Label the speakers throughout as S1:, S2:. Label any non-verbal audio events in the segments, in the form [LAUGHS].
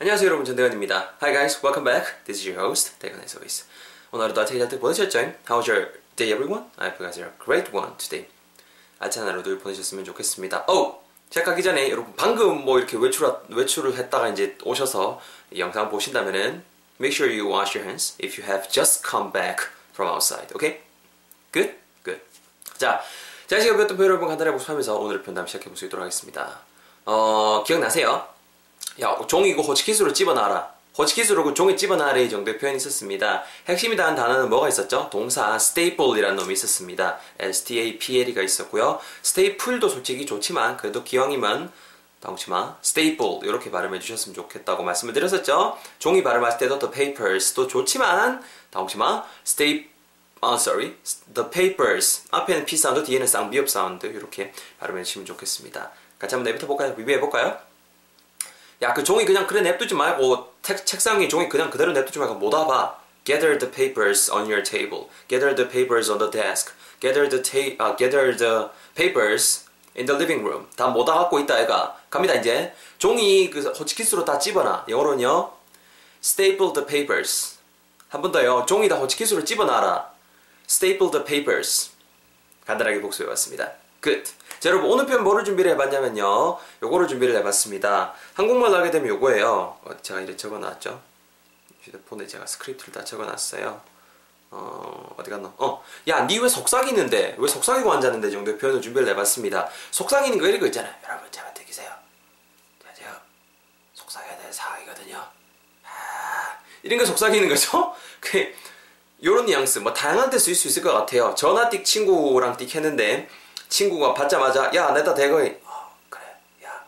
S1: 안녕하세요 여러분 전대건입니다. Hi guys, welcome back. This is your host, 대건 as always. 오늘도 아침에 잘 보내셨죠? How's your day everyone? I hope you guys are a great one today. 아침 하루도 보내셨으면 좋겠습니다. Oh! 시작하기 전에 여러분 방금 뭐 이렇게 외출, 외출을 했다가 이제 오셔서 이 영상 보신다면은 Make sure you wash your hands if you have just come back from outside. Okay? Good? Good. 자, 제가 지금 배웠던 표현 여러분 간단히 복습하면서 오늘의 편담 시작해 볼 수 있도록 하겠습니다. 어, 기억나세요? 야, 종이고 호치키스로 집어넣어라. 호치키스로 그 종이 집어넣으라 정도의 표현이 있었습니다. 핵심이라는 단어는 뭐가 있었죠? 동사 staple이라는 놈이 있었습니다. S-T-A-P-L-E가 있었고요. staple도 솔직히 좋지만 그래도 기왕이면 다홍치마 staple 이렇게 발음해 주셨으면 좋겠다고 말씀을 드렸었죠. 종이 발음할 때도 the papers도 좋지만 다홍치마 stay 아, sorry. The papers. 앞에는 P sound, 뒤에는 쌍비읍 사운드. 이렇게 발음해 주시면 좋겠습니다. 같이 한번 내부터 볼까요? 리뷰해 볼까요? 야, 그 종이 그냥 그래 냅두지 말고 책, 책상 에 종이 그냥 그대로 냅두지 말고 못 와봐. Gather the papers on your table.Gather the papers on the desk. Gather the ta- uh, gather the papers in the living room. 다 모아 갖고 있다 애가. 갑니다 이제. 종이 그 호치키스로 다 집어놔. 영어로는요. Staple the papers. 한 번 더요. 종이 다 호치키스로 집어놔라. Staple the papers. 간단하게 복습해 봤습니다. Good. 자, 여러분, 오늘 표현 뭐를 준비를 해봤냐면요. 요거를 준비를 해봤습니다. 한국말로 하게 되면 요거예요. 어, 제가 이렇게 적어놨죠. 휴대폰에 제가 스크립트를 다 적어놨어요. 어, 어디 갔나? 어, 야, 니 왜 속삭이는데? 왜 속삭이고 앉았는데? 정도의 표현을 준비를 해봤습니다. 속삭이는 거 이런 거 있잖아요. 여러분, 제가 되기세요. 제가 속삭여야 되는 상황이거든요. 아, 이런 거 속삭이는 거죠? [LAUGHS] 그, 요런 뉘앙스, 뭐, 다양한 데쓸수 있을 것 같아요. 전화 띡 친구랑 띡 했는데, 친구가 받자마자, 야, 내다 대거이. 어, 그래, 야.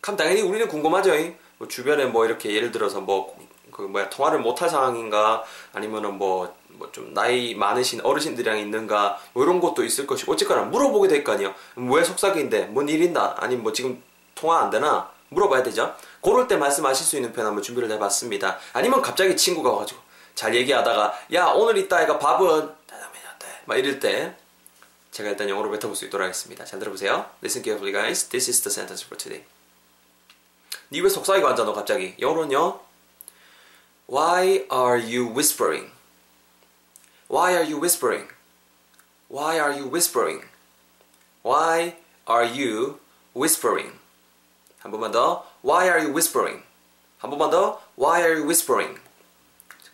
S1: 그럼 당연히 우리는 궁금하죠. 뭐 주변에 뭐 이렇게 예를 들어서 뭐, 그 뭐야, 통화를 못할 상황인가, 아니면은 뭐, 뭐 좀 나이 많으신 어르신들이랑 있는가, 뭐 이런 것도 있을 것이고, 어쨌거나 물어보게 될 거 아니에요. 왜 속삭인데? 뭔 일 있나? 아니면 뭐 지금 통화 안 되나? 물어봐야 되죠. 그럴 때 말씀하실 수 있는 표현 한번 준비를 해봤습니다. 아니면 갑자기 친구가 와가지고, 잘 얘기하다가, 야, 오늘 이따 애가 밥은, 막 이럴 때, 제가 일단 영어로 뱉어볼 수 있도록 하겠습니다. 잘 들어보세요. Listen carefully, guys. This is the sentence for today. 니 왜 속삭이고 앉아 너 갑자기? 영어로는요. Why are you whispering? Why are you whispering? Why are you whispering? Why are you whispering? 한 번만 더. Why are you whispering? 한 번만 더. Why are you whispering?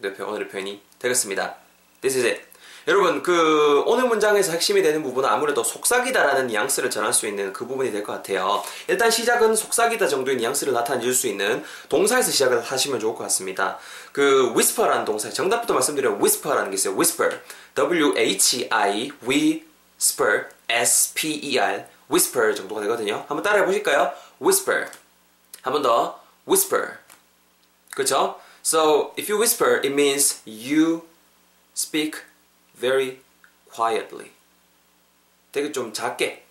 S1: 오늘의 표현이 되겠습니다. This is it. 여러분 그 오늘 문장에서 핵심이 되는 부분은 아무래도 속삭이다라는 뉘앙스를 전할 수 있는 그 부분이 될 것 같아요. 일단 시작은 속삭이다 정도의 뉘앙스를 나타내줄 수 있는 동사에서 시작을 하시면 좋을 것 같습니다. 그 whisper라는 동사 정답부터 말씀드려요. whisper라는 게 있어요. whisper, w-h-i, whisper, s-p-e-r, whisper 정도가 되거든요. 한번 따라해 보실까요? whisper. 한 번 더 whisper. 그렇죠? So if you whisper, it means you speak very quietly. 되게 좀 작게.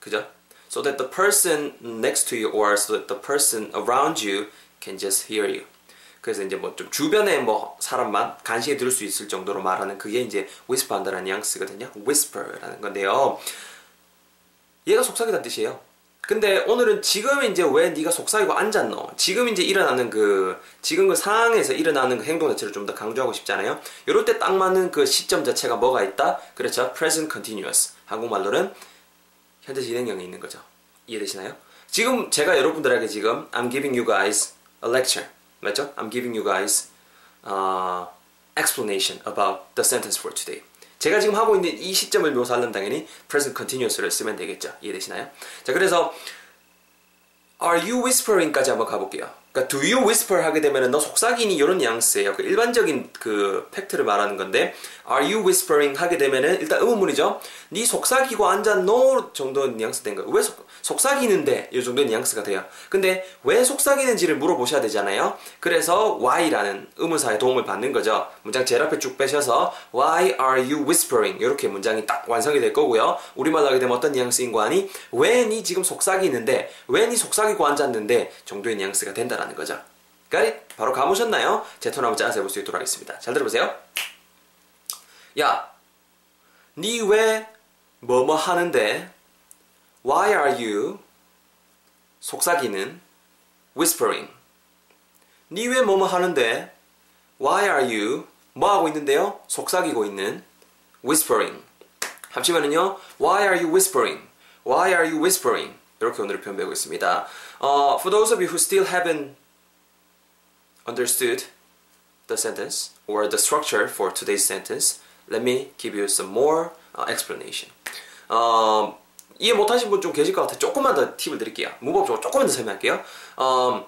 S1: 그죠? So that the person next to you or so that the person around you can just hear you. 그래서 이제 뭐 좀 주변에 뭐 사람만 간신히 들을 수 있을 정도로 말하는 그게 이제 whisper 한다는 뉘앙스거든요. whisper라는 건데요. 얘가 속삭이다는 뜻이에요. 근데 오늘은 지금 이제 왜 네가 속삭이고 앉았노? 지금 이제 일어나는 그 지금 그 상황에서 일어나는 그 행동 자체를 좀 더 강조하고 싶잖아요. 이럴 때 딱 맞는 그 시점 자체가 뭐가 있다? 그렇죠. present continuous. 한국말로는 현재 진행형이 있는 거죠. 이해되시나요? 지금 제가 여러분들에게 지금 I'm giving you guys a lecture. 맞죠? I'm giving you guys uh, explanation about the sentence for today. 제가 지금 하고 있는 이 시점을 묘사하려면 당연히 present continuous를 쓰면 되겠죠. 이해되시나요? 자, 그래서 Are you whispering까지 한번 가볼게요. 그러니까 do you whisper 하게 되면 너 속삭이니 이런 뉘앙스예요. 그 일반적인 그 팩트를 말하는 건데 Are you whispering 하게 되면은 일단 의문문이죠. 네 속삭이고 앉았노 정도 뉘앙스 된 거예요. 왜 속, 속삭이는데 이 정도의 뉘앙스가 돼요. 근데 왜 속삭이는지를 물어보셔야 되잖아요. 그래서 why라는 의문사의 도움을 받는 거죠. 문장 제일 앞에 쭉 빼셔서 Why are you whispering? 이렇게 문장이 딱 완성이 될 거고요. 우리말로 하게 되면 어떤 뉘앙스인 거 아니? 왜니 지금 속삭이는데 왜니 속삭이고 앉았는데 정도의 뉘앙스가 된다 라는 거죠. 까리 바로 감으셨나요? 제톤 한번 짜서 해볼 수 있도록 하겠습니다. 잘 들어보세요. 야, 니 왜 뭐뭐 하는데 Why are you 속삭이는 whispering. 니 왜 뭐뭐 하는데? Why are you? 뭐 하고 있는데요? 속삭이고 있는 whispering. 합치면은요. Why are you whispering? Why are you whispering? 이렇게 오늘 표현 배우고 있습니다. Uh, for those of you who still haven't understood the sentence or the structure for today's sentence, let me give you some more uh, explanation. 어, 이해 못하신 분 좀 계실 것 같아요. 조금만 더 팁을 드릴게요. 문법적으로 조금만 더 설명할게요. 어, 한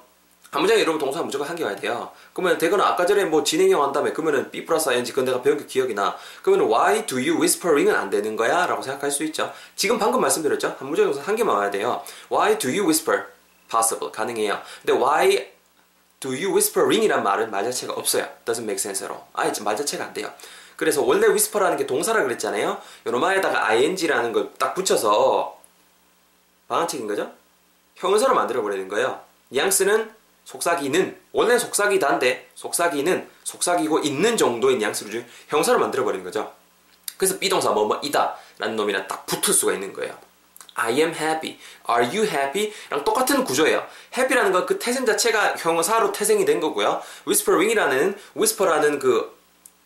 S1: 문장에 여러분 동사 무조건 한 개 와야 돼요. 그러면 되거나 아까 전에 뭐 진행형 한 다음에 그러면은 B 플러스 ING 그건 내가 배운 게 기억이 나. 그러면 why do you whispering은 안 되는 거야? 라고 생각할 수 있죠. 지금 방금 말씀드렸죠? 한 문장에 한 개만 와야 돼요. why do you whisper? possible. 가능해요. 근데 why do you whispering이란 말은 말 자체가 없어요. doesn't make sense로. 아예 말 자체가 안 돼요. 그래서 원래 whisper라는 게 동사라 그랬잖아요. 요놈아에다가 ing라는 걸 딱 붙여서 방한책인 거죠? 형용사로 만들어 버리는 거예요. 뉘앙스는 속삭이는 원래 속삭이다인데 속삭이는 속삭이고 있는 정도의 뉘앙스로 준 형사를 만들어 버리는 거죠. 그래서 비동사 뭐뭐이다 라는 놈이랑 딱 붙을 수가 있는 거예요. I am happy. Are you happy? 랑 똑같은 구조예요. happy라는 건 그 태생 자체가 형사로 태생이 된 거고요. whispering이라는 whisper라는 그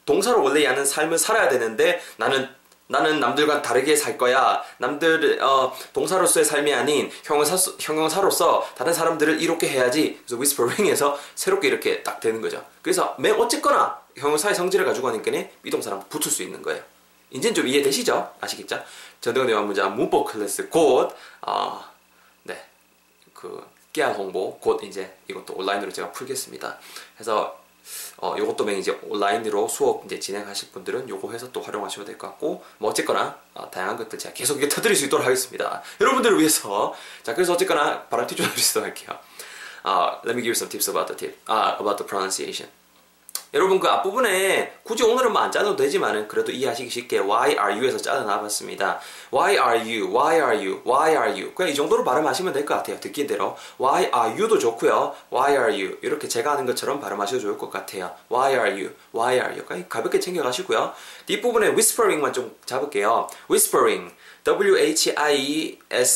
S1: 동사로 원래 하는 삶을 살아야 되는데 나는 나는 남들과 다르게 살 거야. 남들 어, 동사로서의 삶이 아닌 형용사, 형용사로서 다른 사람들을 이롭게 해야지. 그래서 whispering에서 새롭게 이렇게 딱 되는 거죠. 그래서 매 어쨌거나 형용사의 성질을 가지고 하니까 비동사랑 붙을 수 있는 거예요. 이제는 좀 이해되시죠? 아시겠죠? 대화 문장 문법 클래스 곧 어, 네. 그 깨알 홍보 곧 이제 이것도 온라인으로 제가 풀겠습니다. 그래서 어, 요것도 맨 이제 온라인으로 수업 이제 진행하실 분들은 요거 해서 또 활용하셔도 될 것 같고, 뭐 어쨌거나, 어, 다양한 것들 제가 계속 이게 터드릴 수 있도록 하겠습니다. 여러분들을 위해서. 자, 그래서 어쨌거나 바람 팁좀 해주시도록 할게요. Uh, let me give you some tips about the tip, uh, about the pronunciation. 여러분 그 앞부분에 굳이 오늘은 뭐 안 짜도 되지만은 그래도 이해하시기 쉽게 why are you에서 짜서 나봤습니다. why are you, why are you, why are you 그냥 이 정도로 발음하시면 될 것 같아요. 듣기 대로 why are you도 좋고요. why are you 이렇게 제가 하는 것처럼 발음하셔도 좋을 것 같아요. why are you, why are you 그냥 가볍게 챙겨가시고요. 뒷부분에 whispering만 좀 잡을게요. whispering,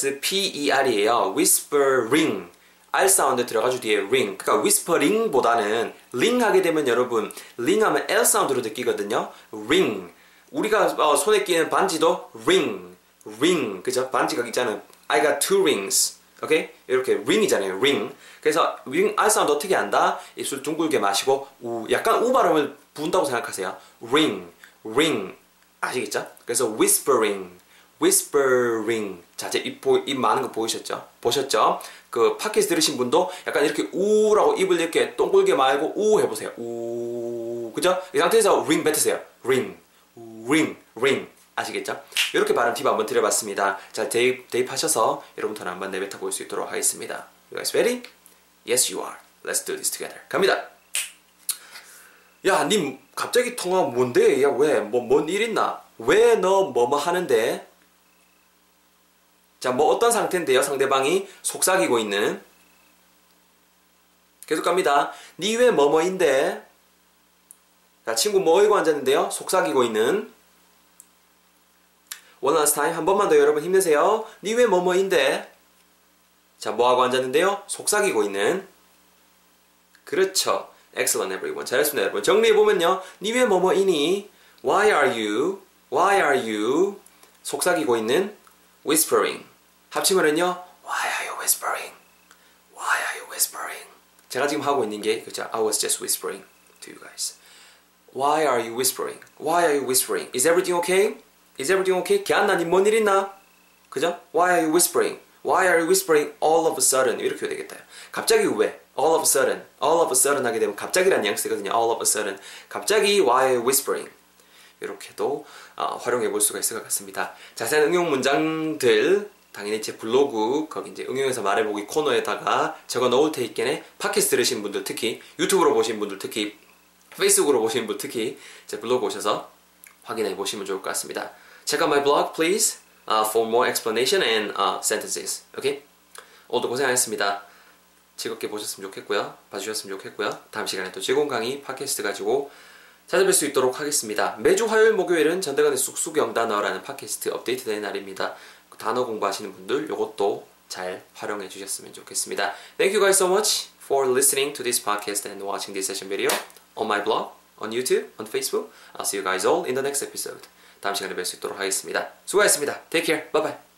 S1: w-h-i-s-p-e-r이에요. whispering R sound 들어가지고 뒤에 ring. 그러니까 whispering보다는 ring 하게 되면 여러분 ring 하면 L sound로 느끼거든요. ring. 우리가 어, 손에 끼는 반지도 ring. ring. 그죠? 반지가 있잖아요. I got two rings. 오케이? 이렇게 ring이잖아요. ring. 그래서 ring R sound 어떻게 한다? 입술 둥글게 마시고 우 약간 우 발음을 부은다고 생각하세요. ring. ring. 아시겠죠? 그래서 whispering. Whispering. 자, 제 입, 입 많은 거 보이셨죠? 보셨죠? 그 팟캐스트 들으신 분도 약간 이렇게 우라고 입을 이렇게 동글게 말고 우 해보세요. 우. 그죠? 이 상태에서 ring 뱉으세요. ring. ring. ring. 아시겠죠? 이렇게 발음 팁 한번 드려봤습니다. 자, 대입, 대입하셔서 여러분들 한번 내뱉어 볼 수 있도록 하겠습니다. You guys ready? Yes, you are. Let's do this together. 갑니다. 야, 님 갑자기 통화 뭔데? 야, 왜? 뭐, 뭔 일 있나? 왜 너 뭐뭐 하는데? 자, 뭐 어떤 상태인데요? 상대방이 속삭이고 있는. 계속 갑니다. 니 왜 뭐뭐인데? 자, 친구 뭐이고 앉았는데요? 속삭이고 있는. One last time. 한 번만 더 여러분 힘내세요. 니 왜 뭐뭐인데? 자, 뭐하고 앉았는데요? 속삭이고 있는. 그렇죠. Excellent everyone. 잘했습니다, 여러분. 정리해보면요. 니 왜 뭐뭐이니? Why are you? Why are you? 속삭이고 있는 whispering. 합치면은요. Why are you whispering? Why are you whispering? 제가 지금 하고 있는 게 그죠? I was just whispering to you guys. Why are you whispering? Why are you whispering? Is everything okay? Is everything okay? 걔안나니 뭔일 있나? 그죠? Why are you whispering? Why are you whispering all of a sudden? 이렇게 되겠다. 갑자기 왜? All of a sudden. All of a sudden 하게 되면 갑자기란 뉘앙스거든요. All of a sudden. 갑자기 why are you whispering? 이렇게도 어, 활용해 볼 수가 있을 것 같습니다. 자세한 응용 문장들 당연히 제 블로그 거기 이제 응용해서 말해보기 코너에다가 적어 놓을 테니까 팟캐스트 들으신 분들 특히 유튜브로 보신 분들 특히 페이스북으로 보신 분 특히 제 블로그 오셔서 확인해 보시면 좋을 것 같습니다. Check out my blog please uh, for more explanation and uh, sentences. Okay? 오늘도 고생하셨습니다. 즐겁게 보셨으면 좋겠고요. 봐주셨으면 좋겠고요. 다음 시간에 또 즐거운 강의 팟캐스트 가지고 찾아뵐 수 있도록 하겠습니다. 매주 화요일 목요일은 전대건의 쑥쑥 영단어라는 팟캐스트 업데이트되는 날입니다. 단어 공부하시는 분들 요것도 잘 활용해 주셨으면 좋겠습니다. Thank you guys so much for listening to this podcast and watching this session video on my blog, on YouTube, on Facebook. I'll see you guys all in the next episode. 다음 시간에 뵐 수 있도록 하겠습니다. 수고하셨습니다. Take care. Bye bye.